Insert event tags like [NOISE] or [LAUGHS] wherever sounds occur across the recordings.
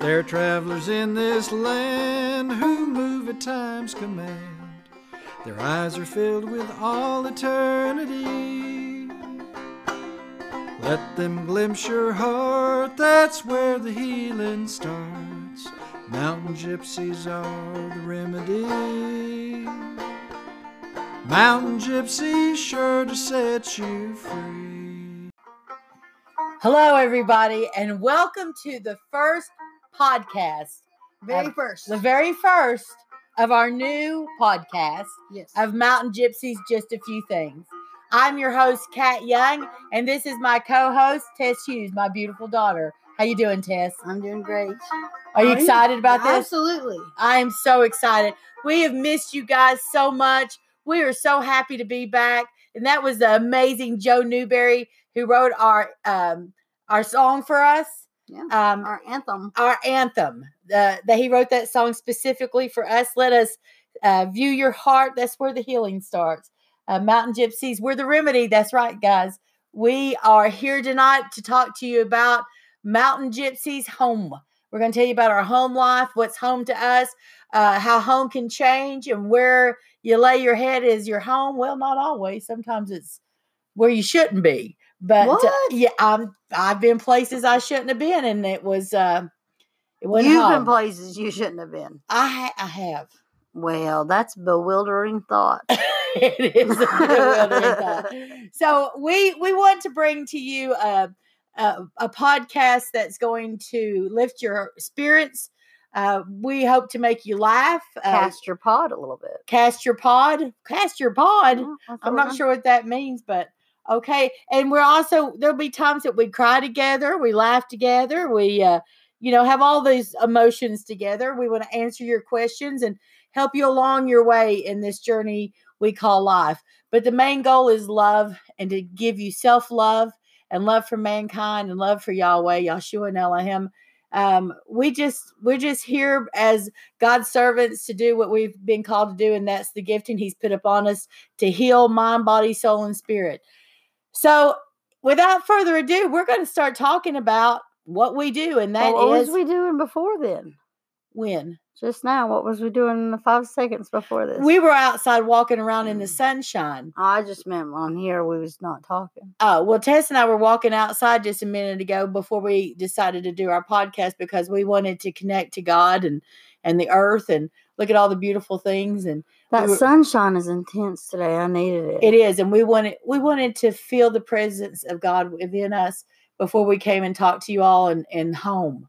They're travelers in this land who move at time's command. Their eyes are filled with all eternity. Let them glimpse your heart, that's where the healing starts. Mountain gypsies are the remedy. Mountain gypsies sure to set you free. Hello, everybody, and welcome to the first podcast, Very Um, first. the very first of our new podcast yes. of Mountain Gypsies Just a Few Things. I'm your host, Kat Young, and this is my co-host, Tess Hughes, my beautiful daughter. How you doing, Tess? I'm doing great. Are you Are you? excited about this? Absolutely. I am so excited. We have missed you guys so much. We are so happy to be back. And that was the amazing Joe Newberry who wrote our um our song for us. Yeah. Um Our anthem. our anthem. Uh, that he wrote that song specifically for us. Let us uh, view your heart. That's where the healing starts. Uh, Mountain Gypsies, we're the remedy. That's right, guys. We are here tonight to talk to you about Mountain Gypsies home. We're going to tell you about our home life, what's home to us, uh, how home can change, and where you lay your head is your home. Well, not always. Sometimes it's where you shouldn't be. But uh, yeah, I'm I've been places I shouldn't have been, and it was uh, it wasn't You've home. been places you shouldn't have been. I ha- I have. Well, that's bewildering thought. [LAUGHS] it is bewildering thought. [LAUGHS] So we we want to bring to you a, a a podcast that's going to lift your spirits. Uh, we hope to make you laugh. Uh, Cast your pod a little bit. cast your pod. Cast your pod. Yeah, I'm not sure what that means, but okay. And we're also there'll be times that we cry together, we laugh together, we uh, you know have all these emotions together. We want to answer your questions and help you along your way in this journey we call life. But the main goal is love and to give you self love and love for mankind and love for Yahweh, Yahshua and Elohim. Um, we just we're just here as God's servants to do what we've been called to do, and that's the gifting He's put upon us to heal mind, body, soul, and spirit. So, without further ado, we're going to start talking about what we do, and that is Well, what was we doing before then? when Just now, what was we doing in the five seconds before this? we were outside walking around in the Mm. sunshine. I just meant on here we was not talking. Oh, well, Tess and I were walking outside just a minute ago before we decided to do our podcast because we wanted to connect to God and and the earth and look at all the beautiful things and That were- sunshine is intense today. I needed it. it is and we wanted we wanted to feel the presence of God within us before we came and talked to you all and and home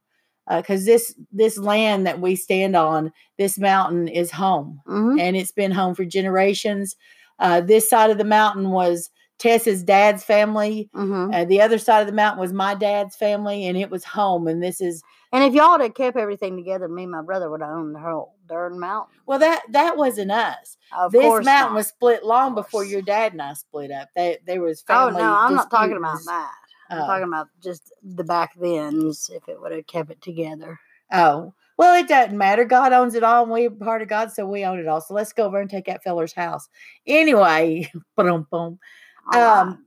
because this this land that we stand on this mountain is home hmm and it's been home for generations uh, this side of the mountain was Tess's dad's family hmm uh, the other side of the mountain was my dad's family, and it was home. And this is And if y'all had kept everything together, me and my brother would have owned the whole darn mountain. well that that wasn't us. Of this mountain not. was split long before your dad and I split up. They there was family. Oh no, I'm not talking about that. I'm Oh. talking about just the back thens. If it would have kept it together. Oh well, it doesn't matter. God owns it all, and we're part of God, so we own it all. So let's go over and take that feller's house. Anyway, [LAUGHS] boom, boom. Right. Um,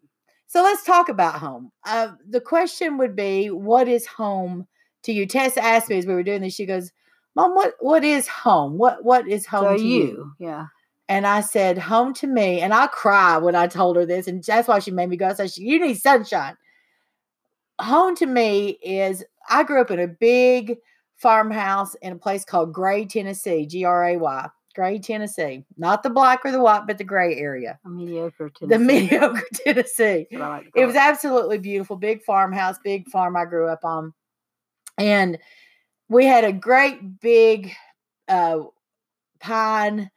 So let's talk about home. Uh, the question would be, what is home to you? Tess asked me as we were doing this. She goes, "Mom, what what is home? What what is home so to you, you?" yeah. And I said, "Home to me." And I cry when I told her this, and that's why she made me go. I said, "You need sunshine." Home to me is I grew up in a big farmhouse in a place called Gray, Tennessee. G R A Y, Gray, Tennessee. Not the black or the white, but the gray area. A mediocre [LAUGHS] Tennessee. The mediocre [LAUGHS] Tennessee like it was absolutely beautiful big farmhouse big farm i grew up on and we had a great big uh pine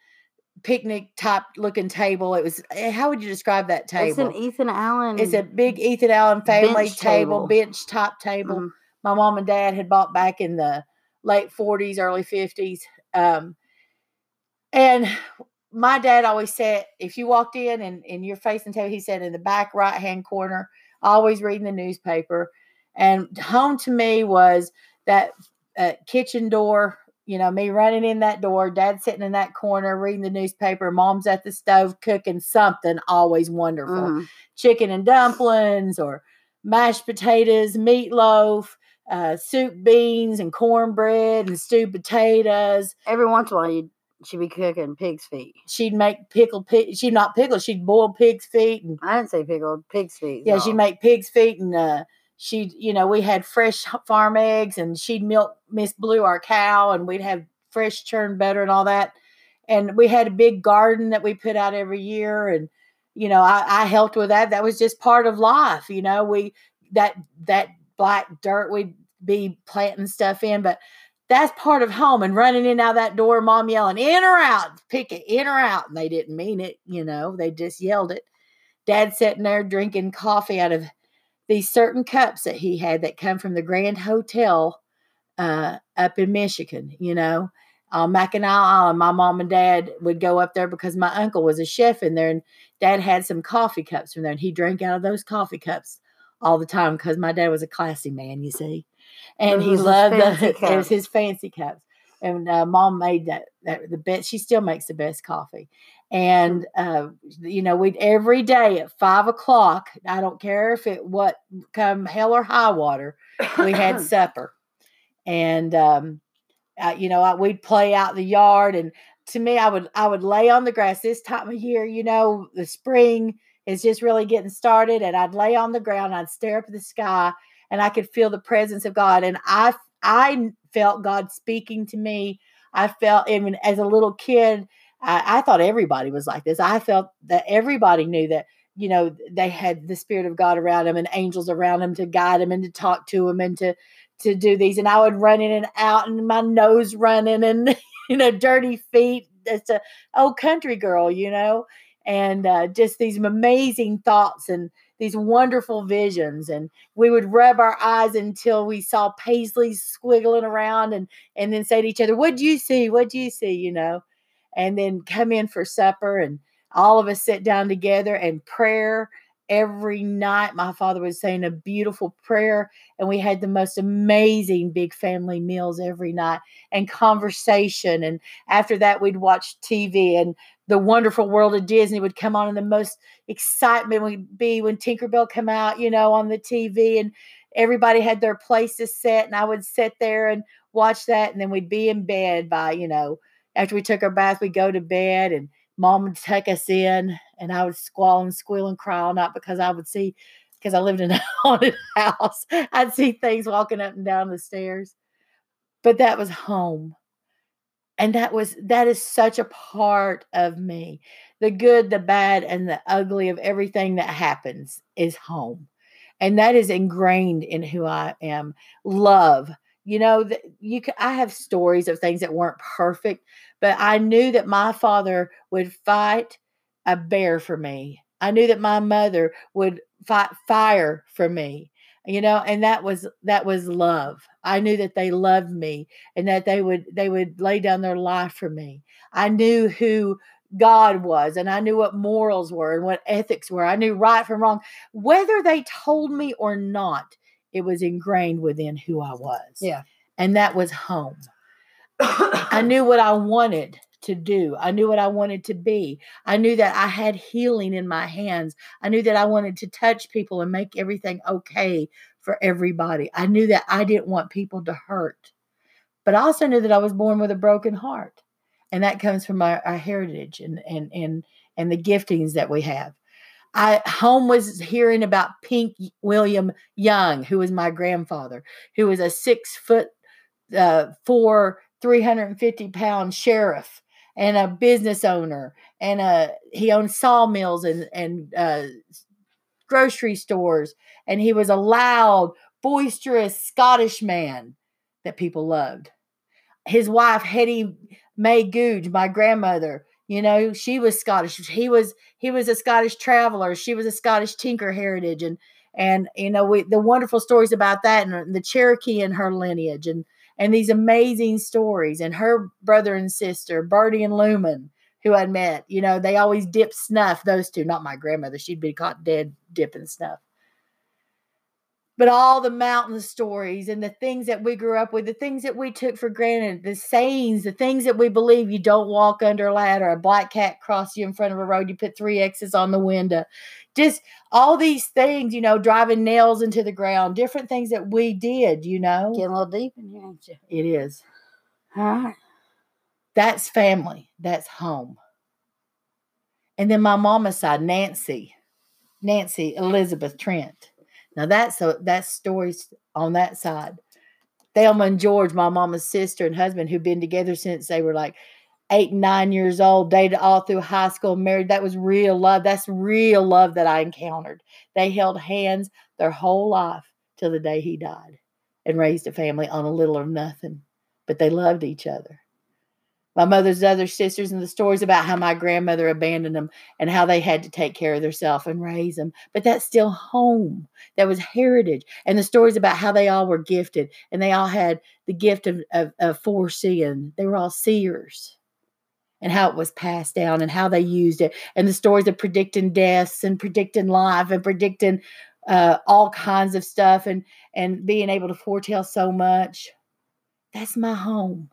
picnic type looking table it was eh, how would you describe that table? It's an Ethan Allen. it's a big ethan allen family bench table, table. bench top table Mhm. my mom and dad had bought back in the late 40s early 50s um and my dad always said if you walked in and, and you're facing table he said in the back right hand corner always reading the newspaper and home to me was that uh, kitchen door you know me running in that door dad sitting in that corner reading the newspaper mom's at the stove cooking something always wonderful Mhm. chicken and dumplings or mashed potatoes, meatloaf, uh, soup beans and cornbread and stewed potatoes. Every once in a while, you'd she'd be cooking pig's feet. She'd make pickled pig. She'd not pickle. She'd boil pig's feet and I didn't say pickled pig's feet. yeah, she'd make pig's feet and uh, she'd you know we had fresh farm eggs and she'd milk Miss Blue our cow and we'd have fresh churned butter and all that. And we had a big garden that we put out every year and you know I, I helped with that. That was just part of life. You know we that that black dirt we'd be planting stuff in, but that's part of home and running in out that door, mom yelling in or out, pick it in or out. And they didn't mean it, you know, they just yelled it. Dad sitting there drinking coffee out of these certain cups that he had that come from the Grand Hotel uh, up in Michigan, you know. On Mackinac Island, my mom and dad would go up there because my uncle was a chef in there, and dad had some coffee cups from there, and he drank out of those coffee cups all the time because my dad was a classy man, you see, and he mm-hmm, loved the [LAUGHS] it was his fancy cups. And uh, mom made that that the best. She still makes the best coffee, and uh, you know we'd every day at five o'clock. I don't care if it what come hell or high water, we had [COUGHS] supper, and um, you know I, we'd play out in the yard. And to me, I would I would lay on the grass this time of year. You know, the spring is just really getting started, and I'd lay on the ground. I'd stare up at the sky, and I could feel the presence of God. And I I felt God speaking to me. I felt even as a little kid. I, I thought everybody was like this. I felt that everybody knew that you know they had the spirit of God around them and angels around them to guide them and to talk to them and to to do these. And I would run in and out and my nose running and [LAUGHS] you know dirty feet. It's a old country girl, you know, and uh, just these amazing thoughts and these wonderful visions. And we would rub our eyes until we saw Paisley squiggling around and and then say to each other, "What'd you see? What'd you see?" You know, and then come in for supper and all of us sit down together and prayer every night. My father was saying a beautiful prayer, and we had the most amazing big family meals every night and conversation. And after that, we'd watch TV and the wonderful world of Disney would come on, and the most excitement would be when Tinkerbell come out, you know, on the TV, and everybody had their places set, and I would sit there and watch that, and then we'd be in bed by, you know, after we took our bath, we'd go to bed, and mom would tuck us in, and I would squall and squeal and cry all night because I would see, because I lived in a [LAUGHS] haunted house, I'd see things walking up and down the stairs, but that was home and that was that is such a part of me. The good the bad and the ugly of everything that happens is home. And that is ingrained in who i am. Love you know that you can i have stories of things that weren't perfect but i knew that my father would fight a bear for me. I knew that my mother would fight fire for me you know and that was that was love. I knew that they loved me and that they would they would lay down their life for me. I knew who god was and i knew what morals were and what ethics were. I knew right from wrong. Whether they told me or not it was ingrained within who i was Yeah. and that was home. I [COUGHS] knew what i wanted to do. I knew what i wanted to be. I knew that i had healing in my hands. I knew that i wanted to touch people and make everything okay for everybody. I knew that i didn't want people to hurt but i also knew that i was born with a broken heart and that comes from our, our heritage and and and and the giftings that we have. I home was hearing about Pink William Young, who was my grandfather, who was a six foot uh, four, 350 pound sheriff and a business owner. And uh, he owned sawmills and, and uh, grocery stores. And he was a loud, boisterous Scottish man that people loved. His wife, Hetty May Googe, my grandmother, you know, she was Scottish. He was he was a Scottish traveler. She was a Scottish tinker heritage, and and you know we the wonderful stories about that, and the Cherokee and her lineage, and and these amazing stories, and her brother and sister, Bertie and Lumen, who I'd met. You know, they always dip snuff. Those two, not my grandmother. She'd be caught dead dipping snuff. But all the mountain stories and the things that we grew up with, the things that we took for granted, the sayings, the things that we believe you don't walk under a ladder, a black cat cross you in front of a road, you put three X's on the window. Just all these things, you know, driving nails into the ground, different things that we did, you know. Getting a little deep in here, ain't you? It is. All right. That's family. That's home. And then my mama's side, Nancy, Nancy Elizabeth Trent. Now that's a that's stories on that side. Thelma and George, my mama's sister and husband, who've been together since they were like eight nine years old, dated all through high school, married. That was real love. That's real love that I encountered. They held hands their whole life till the day he died and raised a family on a little or nothing. But they loved each other my mother's other sisters and the stories about how my grandmother abandoned them and how they had to take care of themselves and raise them. But that's still home. That was heritage. And the stories about how they all were gifted and they all had the gift of, of, of foreseeing. They were all seers and how it was passed down and how they used it. And the stories of predicting deaths and predicting life and predicting uh, all kinds of stuff and, and being able to foretell so much. That's my home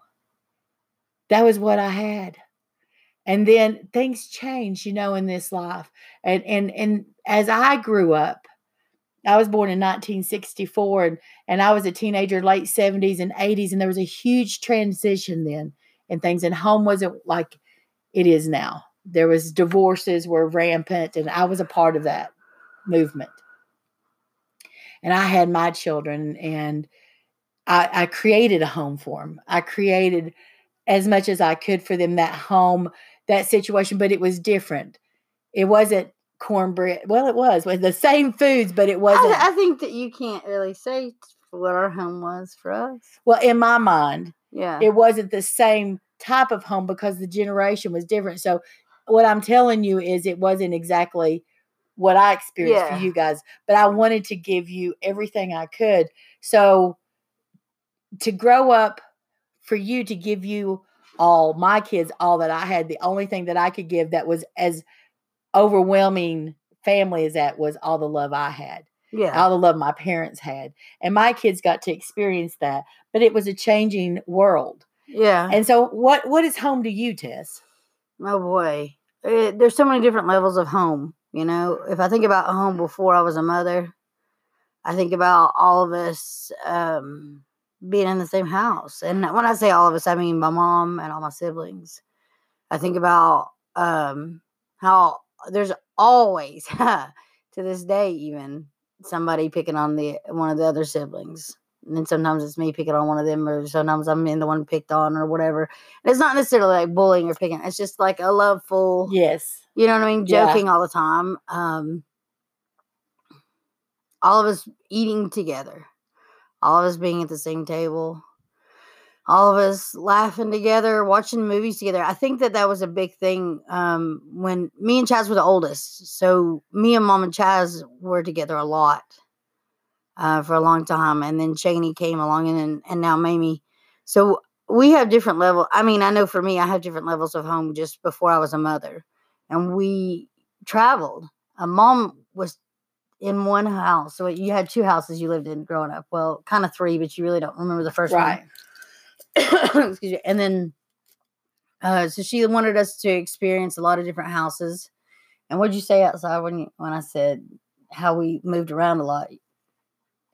that was what I had. And then things changed, you know, in this life. And and and as I grew up, I was born in 1964 and, and I was a teenager, late 70s and 80s, and there was a huge transition then and things. And home wasn't like it is now. There was divorces were rampant, and I was a part of that movement. And I had my children, and I, I created a home for them. I created as much as I could for them that home, that situation, but it was different. It wasn't cornbread. Well, it was with the same foods, but it wasn't. I, I think that you can't really say what our home was for us. well, in my mind, Yeah. it wasn't the same type of home because the generation was different. So, what I'm telling you is, it wasn't exactly what I experienced Yeah. for you guys, but I wanted to give you everything I could. So, to grow up for you to give you all my kids all that I had, the only thing that I could give that was as overwhelming family as that was all the love I had yeah. all the love my parents had. And my kids got to experience that. But it was a changing world. yeah. And so what what is home to you, Tess? Oh boy, it, there's so many different levels of home. You know, if I think about home before I was a mother, I think about all of us um, being in the same house. And when I say all of us, I mean my mom and all my siblings. I think about um, how there's always, [LAUGHS] to this day, even somebody picking on the one of the other siblings. And then sometimes it's me picking on one of them, or sometimes I'm in the one picked on, or whatever. And it's not necessarily like bullying or picking. It's just like a loveful, Yes. you know what I mean, Yeah. joking all the time. Um, all of us eating together, all of us being at the same table, all of us laughing together, watching movies together. I think that that was a big thing um, when me and Chaz were the oldest. So me and mom and Chaz were together a lot uh, for a long time, and then Cheney came along, and and, and now Mamie. So we have different level. I mean, I know for me, I have different levels of home just before I was a mother, and we traveled. A mom was in one house, so you had two houses you lived in growing up. Well, kind of three, but you really don't remember the first Right. one. [COUGHS] Excuse me. And then, uh, so she wanted us to experience a lot of different houses. And what'd you say outside when you when I said how we moved around a lot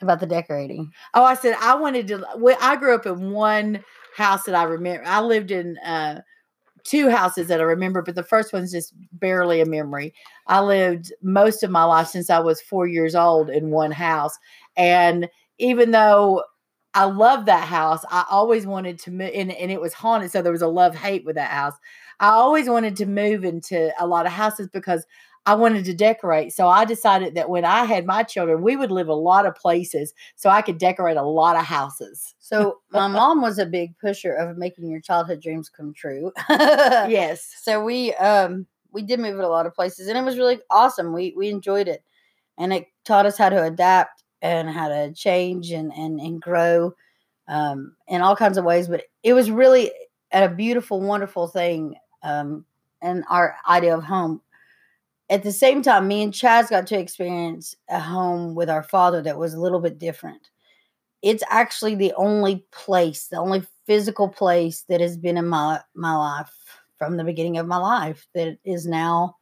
about the decorating? Oh, I said I wanted to. Well, I grew up in one house that I remember. I lived in uh, two houses that I remember, but the first one's just barely a memory. I lived most of my life since I was four years old in one house, and even though I love that house, I always wanted to move, and, and it was haunted, so there was a love hate with that house. I always wanted to move into a lot of houses because I wanted to decorate. So I decided that when I had my children, we would live a lot of places so I could decorate a lot of houses. So my [LAUGHS] mom was a big pusher of making your childhood dreams come true. [LAUGHS] yes. So we um we did move it a lot of places and it was really awesome. We we enjoyed it. And it taught us how to adapt and how to change and and, and grow um in all kinds of ways. But it was really a beautiful, wonderful thing um and our idea of home. at the same time, me and Chaz got to experience a home with our father that was a little bit different. It's actually the only place, the only physical place that has been in my my life from the beginning of my life that is now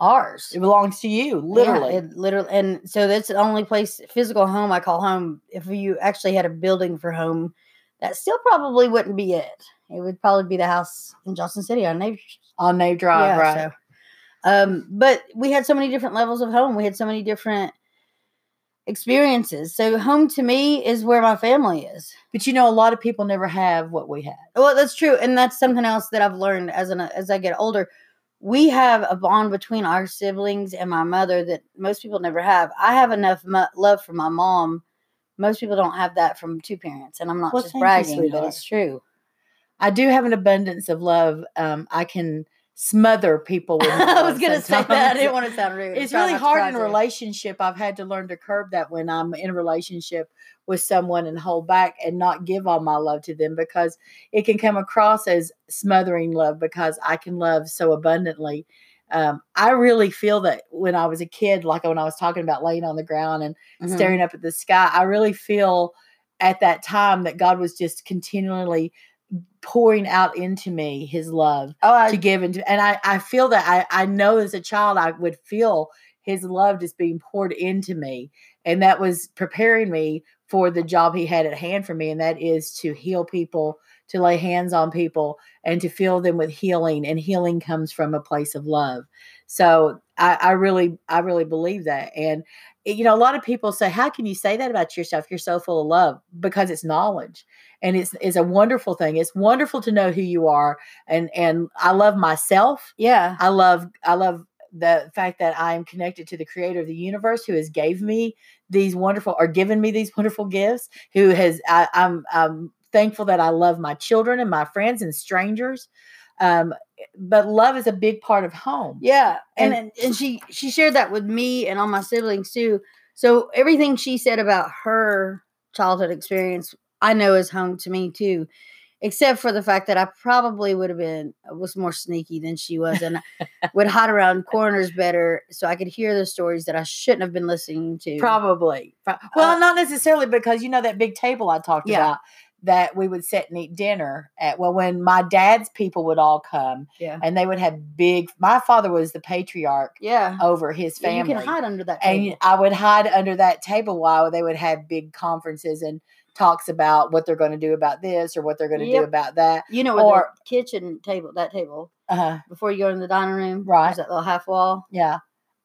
ours. It belongs to you, literally. Yeah, it literally, and so that's the only place, physical home I call home. If you actually had a building for home, that still probably wouldn't be it. It would probably be the house in Johnson City on Navy. on Nave Drive, Yeah, right? so- Um, but we had so many different levels of home. We had so many different experiences. So home to me is where my family is. But you know, a lot of people never have what we had. Well, that's true, and that's something else that I've learned as an as I get older. We have a bond between our siblings and my mother that most people never have. I have enough mu- love for my mom. Most people don't have that from two parents, and I'm not Well, just thank you, bragging, but it's true. I do have an abundance of love. Um, I can smother people [LAUGHS] I was going to say that. I didn't want to sound rude. It's really hard in a relationship. I've had to learn to curb that when I'm in a relationship with someone and hold back and not give all my love to them because it can come across as smothering love because I can love so abundantly. Um, I really feel that when I was a kid, like when I was talking about laying on the ground and Mhm. staring up at the sky, I really feel at that time that God was just continually pouring out into me his love Oh, I, to give into and I, I feel that I, I know as a child I would feel his love just being poured into me. And that was preparing me for the job he had at hand for me. And that is to heal people, to lay hands on people and to fill them with healing. And healing comes from a place of love. So I, I really, I really believe that. And you know, a lot of people say, How can you say that about yourself? You're so full of love because it's knowledge and it's it's a wonderful thing. It's wonderful to know who you are, and and I love myself. yeah. I love I love the fact that I am connected to the Creator of the universe, who has gave me these wonderful or given me these [LAUGHS] wonderful gifts. Who has I, I'm I'm thankful that I love my children and my friends and strangers. Um, but love is a big part of home. Yeah, and, And- and she she shared that with me and all my siblings too. So everything she said about her childhood experience, I know is home to me too, except for the fact that I probably would have been was more sneaky than she was and [LAUGHS] would hide around corners better so I could hear the stories that I shouldn't have been listening to. Probably. Well, Uh, not necessarily because you know that big table I talked Yeah. about that we would sit and eat dinner at. Well, when my dad's people would all come Yeah. and they would have big. My father was the patriarch Yeah. over his Yeah, family, You can hide under that and. I would hide under that table while they would have big conferences and talks about what they're going to do about this or what they're going to do about that. You know, or- kitchen table, that table, uh-huh. before you go in the dining room, Right. there's that little half wall. yeah.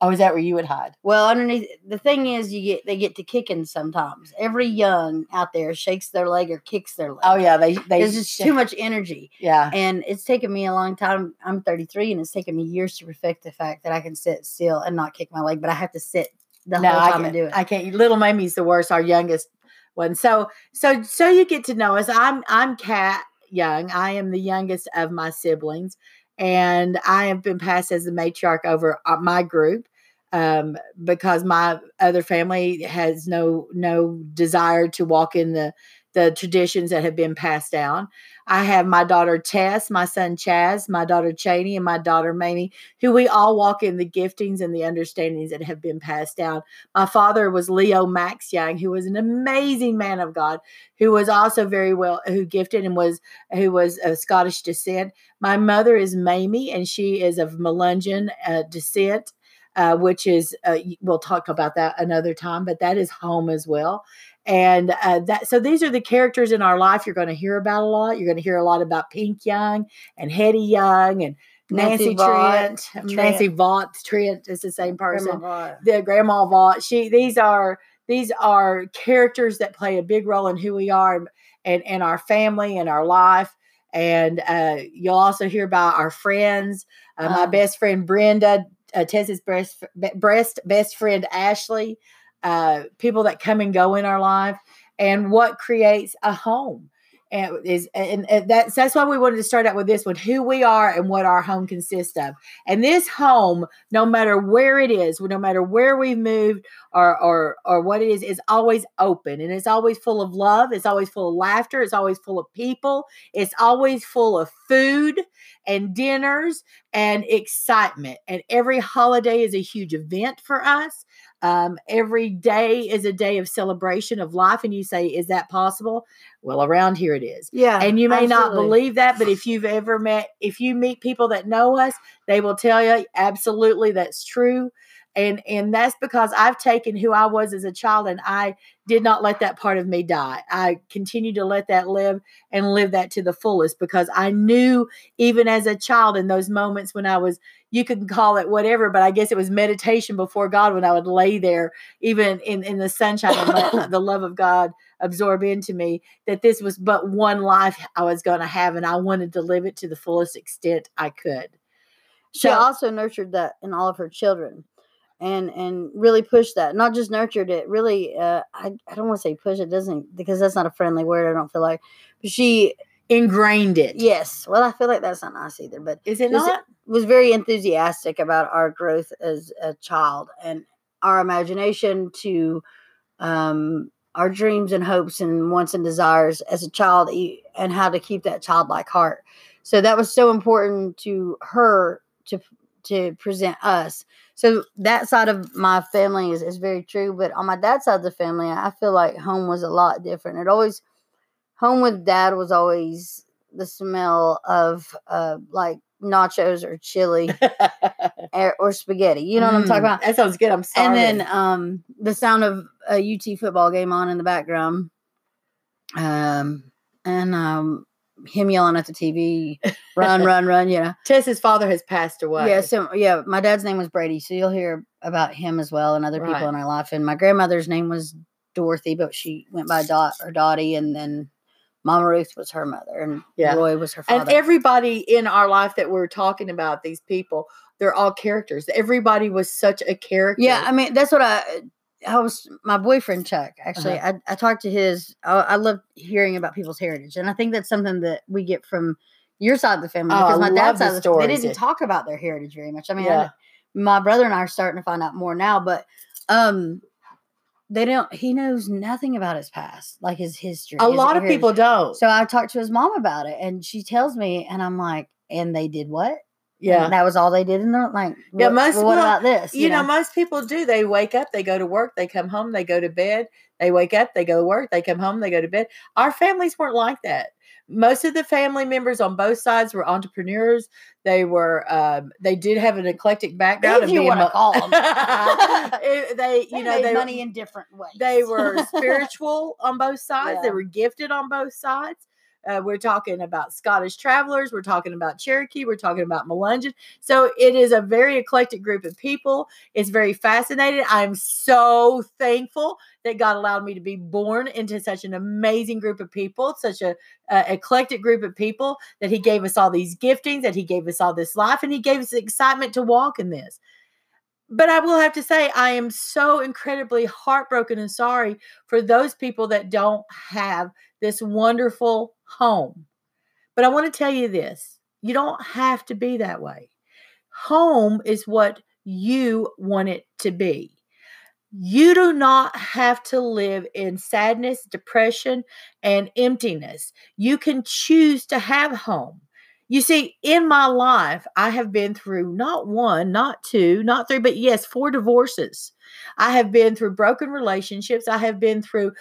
Oh, is that where you would hide? Well, underneath the thing is, you get they get to kicking sometimes. Every young out there shakes their leg or kicks their leg. Oh yeah, they they there's just too much energy, Yeah. and it's taken me a long time. I'm 33, and it's taken me years to perfect the fact that I can sit still and not kick my leg, but I have to sit the no, whole I time can't, and do it. I can't. Little Mamie's the worst. Our youngest one. So so so you get to know us. I'm I'm Cat Young. I am the youngest of my siblings, and I have been passed as the matriarch over uh, my group. Um, because my other family has no no desire to walk in the the traditions that have been passed down. I have my daughter Tess, my son Chaz, my daughter Cheney, and my daughter Mamie, who we all walk in the giftings and the understandings that have been passed down. My father was Leo Max Young, who was an amazing man of God, who was also very well, who gifted and was who was of Scottish descent. My mother is Mamie, and she is of Melungeon uh, descent. Uh, which is uh, we'll talk about that another time, but that is home as well. And uh, that so these are the characters in our life you're going to hear about a lot. You're going to hear a lot about Pink Young and Hetty Young and Nancy, Nancy Vaught, Trent, Nancy Trent. Vaught Trent is the same person Vaught. the grandma Vaught she these are these are characters that play a big role in who we are and and our family and our life and uh, you'll also hear about our friends uh, my Um, best friend brenda uh, tessa's breast, breast best friend ashley uh, people that come and go in our life and what creates a home and is and, and that's that's why we wanted to start out with this one who we are and what our home consists of. And this home no matter where it is no matter where we've moved or or or what it is is always open and it's always full of love. It's always full of laughter. It's always full of people. It's always full of food and dinners and excitement. And every holiday is a huge event for us um, every day is a day of celebration of life and you say is that possible? Well around here it is. Yeah. and you may not believe that but if you've ever met if you meet people that know us they will tell you absolutely that's true and and that's because i've taken who i was as a child and i did not let that part of me die i continue to let that live and live that to the fullest because i knew even as a child in those moments when i was you can call it whatever but i guess it was meditation before god when i would lay there even in in the sunshine and let [COUGHS] the love of god absorb into me that this was but one life I was going to have, and I wanted to live it to the fullest extent I could. she So- also nurtured that in all of her children and and really pushed that not just nurtured it really uh i, I don't want to say push it doesn't because that's not a friendly word i don't feel like but she Ingrained it. yes well i feel like that's not nice either but Is it it- not? was very enthusiastic about our growth as a child and our imagination to um, our dreams and hopes and wants and desires as a child and how to keep that childlike heart. So that was so important to her to to present us. So that side of my family is, is very true. But on my dad's side of the family, I feel like home was a lot different. It always home with dad was always the smell of uh, like nachos or chili [LAUGHS] or, or spaghetti. You know what I'm talking Mm, about? That sounds good. I'm sorry. And then um, the sound of a UT football game on in the background. Um, and um, him yelling at the TV, run, [LAUGHS] run, run, you know. Tessa's father has passed away. Yeah, so yeah, my dad's name was Brady, so you'll hear about him as well and other Right. people in our life. And my grandmother's name was Dorothy, but she went by Dot or Dottie, and then Mama Ruth was her mother, and Yeah. Roy was her father. and everybody in our life that we're talking about, these people, they're all characters. Everybody was such a character. Yeah, I mean that's what I. I was my boyfriend Chuck. Actually, Uh-huh. I, I talked to his. I, I love hearing about people's heritage, and I think that's something that we get from your side of the family. Oh, Because my dad's the side, of the family, they didn't talk about their heritage very much. I mean, I- my brother and I are starting to find out more now, but um, they don't. He knows nothing about his past, like his history. a his lot of people don't. So I talked to his mom about it, and she tells me, and I'm like, and they did what? Yeah. And that was all they did in their like. Yeah, what, most- well, what about this? you know, most people do. They wake up, they go to work, they come home, they go to bed. They wake up, they go to work, they come home, they go to bed. Our families weren't like that. Most of the family members on both sides were entrepreneurs. They were, um, they did have an eclectic background. If you wanna mo- call 'em. [LAUGHS] It- they, They you know, made they money in different ways. they were [LAUGHS] spiritual on both sides. They were gifted on both sides. Uh, we're talking about Scottish travelers. We're talking about Cherokee. We're talking about Melungeon. So it is a very eclectic group of people. It's very fascinating. I'm so thankful that God allowed me to be born into such an amazing group of people, such a uh, eclectic group of people. That He gave us all these giftings, that He gave us all this life, and He gave us the excitement to walk in this. But I will have to say, I am so incredibly heartbroken and sorry for those people that don't have this wonderful home. But I want to tell you this you don't have to be that way. Home is what you want it to be. You do not have to live in sadness, depression, and emptiness. You can choose to have home. You see, in my life, I have been through not one, not two, not three, but yes, four divorces. I have been through broken relationships. I have been through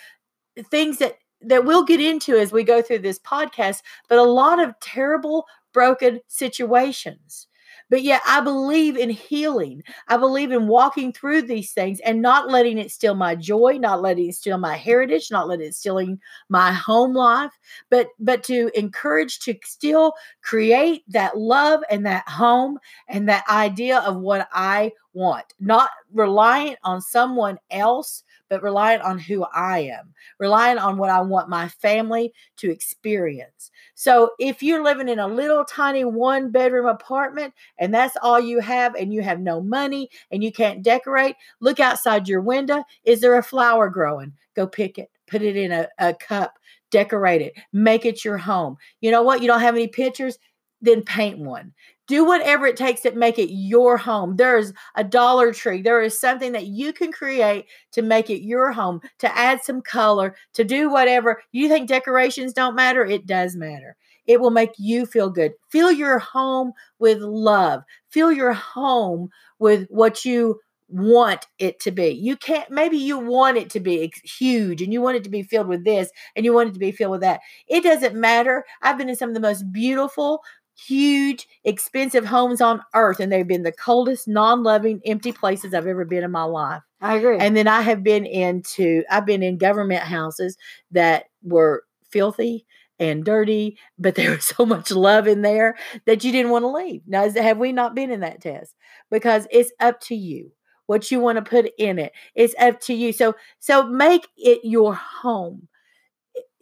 things that that we'll get into as we go through this podcast, but a lot of terrible broken situations. But yet I believe in healing. I believe in walking through these things and not letting it steal my joy, not letting it steal my heritage, not letting it stealing my home life, but but to encourage to still create that love and that home and that idea of what I want, not reliant on someone else, but reliant on who I am, relying on what I want my family to experience. So if you're living in a little tiny one bedroom apartment and that's all you have, and you have no money and you can't decorate, look outside your window. Is there a flower growing? Go pick it, put it in a, a cup, decorate it, make it your home. You know what? You don't have any pictures? Then paint one do whatever it takes to make it your home. There's a Dollar Tree. There is something that you can create to make it your home, to add some color, to do whatever. You think decorations don't matter? It does matter. It will make you feel good. Fill your home with love. Fill your home with what you want it to be. You can't, maybe you want it to be huge and you want it to be filled with this and you want it to be filled with that. It doesn't matter. I've been in some of the most beautiful, huge, expensive homes on earth, and they've been the coldest, non loving, empty places I've ever been in my life. I agree. And then I have been into, I've been in government houses that were filthy and dirty, but [LAUGHS] there was so much love in there that you didn't want to leave. Now, have we not been in that test? Because it's up to you what you want to put in it. It's up to you. So, so make it your home.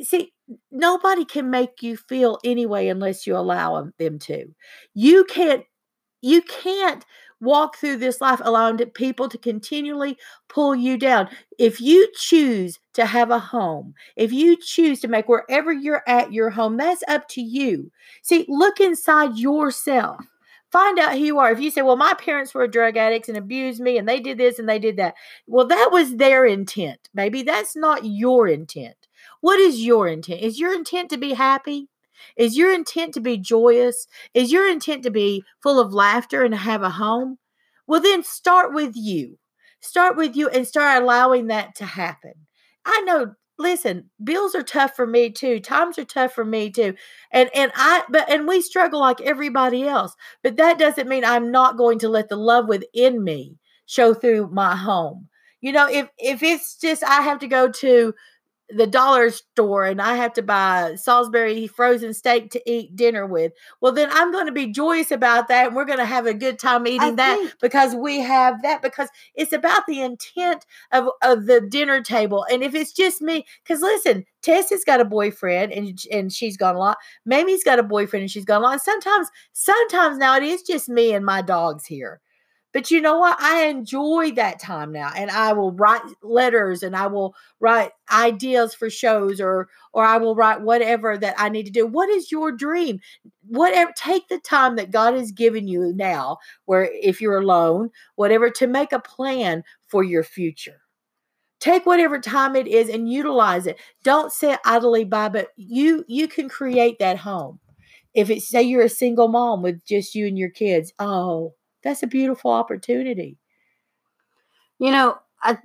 See, nobody can make you feel anyway unless you allow them to. You can't you can't walk through this life allowing people to continually pull you down. If you choose to have a home, if you choose to make wherever you're at your home, that's up to you. See, look inside yourself. Find out who you are. If you say, well, my parents were drug addicts and abused me and they did this and they did that, well, that was their intent. Maybe that's not your intent. What is your intent? Is your intent to be happy? Is your intent to be joyous? Is your intent to be full of laughter and have a home? Well, then start with you. Start with you and start allowing that to happen. I know listen bills are tough for me too times are tough for me too and and i but and we struggle like everybody else but that doesn't mean i'm not going to let the love within me show through my home you know if if it's just i have to go to the dollar store and I have to buy Salisbury frozen steak to eat dinner with, well, then I'm going to be joyous about that. And we're going to have a good time eating I that think. because we have that, because it's about the intent of, of the dinner table. And if it's just me, because listen, Tess has got a boyfriend and, and she's gone a lot. Mamie's got a boyfriend and she's gone a lot. sometimes, sometimes now it is just me and my dogs here. But you know what? I enjoy that time now and I will write letters and I will write ideas for shows or or I will write whatever that I need to do. What is your dream? Whatever take the time that God has given you now where if you're alone, whatever to make a plan for your future. Take whatever time it is and utilize it. Don't sit idly by, but you you can create that home. If it's say you're a single mom with just you and your kids, oh, that's a beautiful opportunity. You know, I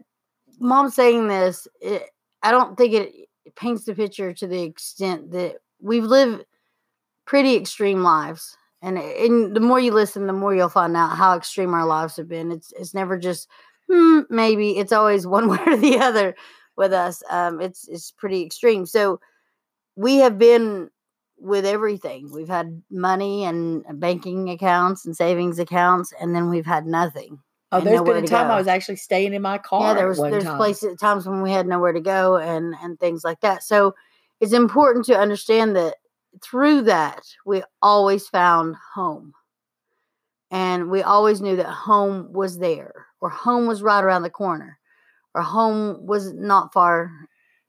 mom saying this, it, I don't think it, it paints the picture to the extent that we've lived pretty extreme lives. And, and the more you listen, the more you'll find out how extreme our lives have been. It's it's never just hmm, maybe. It's always [LAUGHS] one way or the other with us. Um, it's it's pretty extreme. So we have been with everything. We've had money and banking accounts and savings accounts, and then we've had nothing. Oh, there's been a time I was actually staying in my car. Yeah, there was there's time. places times when we had nowhere to go and and things like that. So it's important to understand that through that we always found home. And we always knew that home was there, or home was right around the corner, or home was not far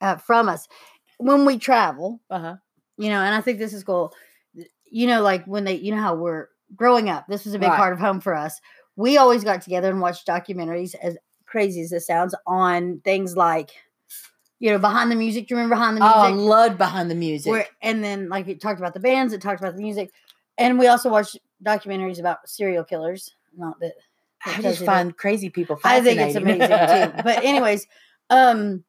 uh, from us. When we travel, uh-huh you know, and I think this is cool. You know, like when they, you know, how we're growing up, this was a big right. part of home for us. We always got together and watched documentaries, as crazy as this sounds, on things like, you know, behind the music. Do you remember behind the music? Oh, I loved behind the music. Where, and then, like, it talked about the bands, it talked about the music, and we also watched documentaries about serial killers. Not that I just find crazy people. I think it's amazing too. [LAUGHS] But anyways, um,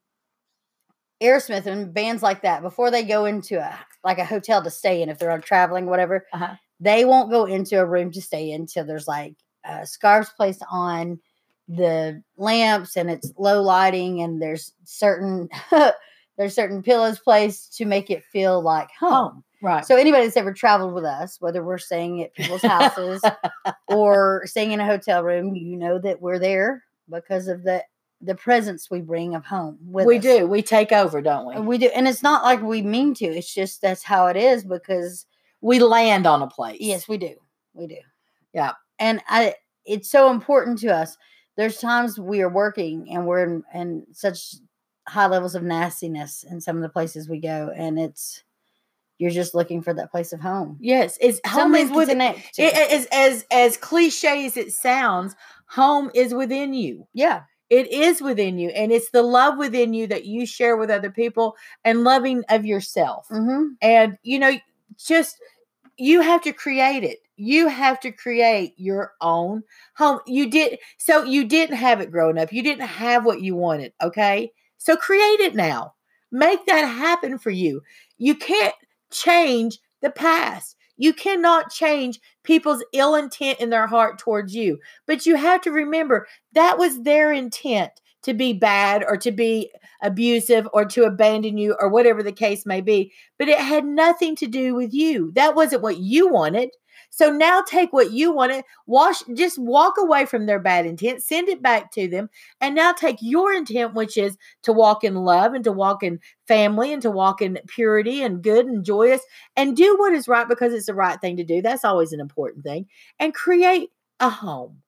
Aerosmith and bands like that before they go into a like a hotel to stay in if they're on traveling whatever uh-huh. they won't go into a room to stay in until there's like uh, scarves placed on the lamps and it's low lighting and there's certain [LAUGHS] there's certain pillows placed to make it feel like home right so anybody that's ever traveled with us whether we're staying at people's houses [LAUGHS] or staying in a hotel room you know that we're there because of the the presence we bring of home with we us. do. We take over, don't we? We do and it's not like we mean to it's just that's how it is because We land on a place. yes we do we do Yeah. and i it's so important to us there's times we are working and we're in, in such high levels of nastiness in some of the places we go and it's you're just looking for that place of home Yes. It's home Something is within it, as as as cliche as it sounds, home is within you. yeah It is within you, and it's the love within you that you share with other people, and loving of yourself. mm-hmm. And you know, just you have to create it. You have to create your own home. You did so. You didn't have it growing up. You didn't have what you wanted. Okay, so create it now. Make that happen for you. You can't change the past. You cannot change people's ill intent in their heart towards you. But you have to remember that was their intent to be bad or to be abusive or to abandon you or whatever the case may be. But it had nothing to do with you. That wasn't what you wanted. So now take what you wanted, wash, just walk away from their bad intent, send it back to them, and now take your intent, which is to walk in love and to walk in family and to walk in purity and good and joyous and do what is right because it's the right thing to do. That's always an important thing. And create a home.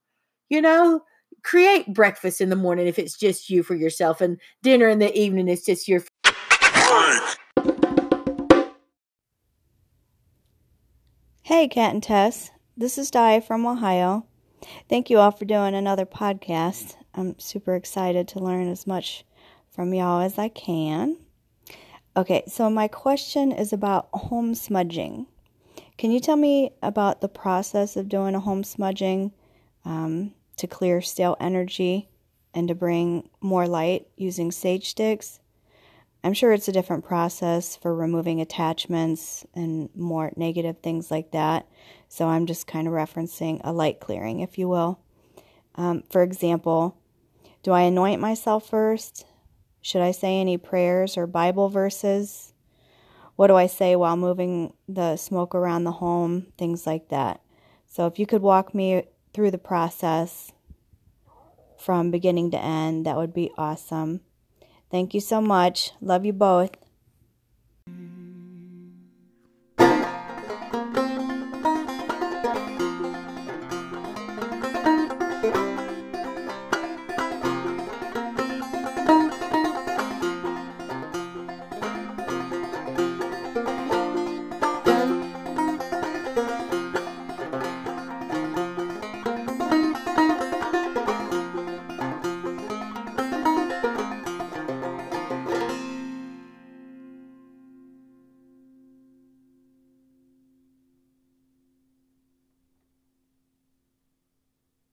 You know, create breakfast in the morning if it's just you for yourself, and dinner in the evening is just your Hey, Kat and Tess. This is Di from Ohio. Thank you all for doing another podcast. I'm super excited to learn as much from y'all as I can. Okay, so my question is about home smudging. Can you tell me about the process of doing a home smudging um, to clear stale energy and to bring more light using sage sticks? I'm sure it's a different process for removing attachments and more negative things like that. So I'm just kind of referencing a light clearing, if you will. Um, for example, do I anoint myself first? Should I say any prayers or Bible verses? What do I say while moving the smoke around the home? Things like that. So if you could walk me through the process from beginning to end, that would be awesome. Thank you so much. Love you both.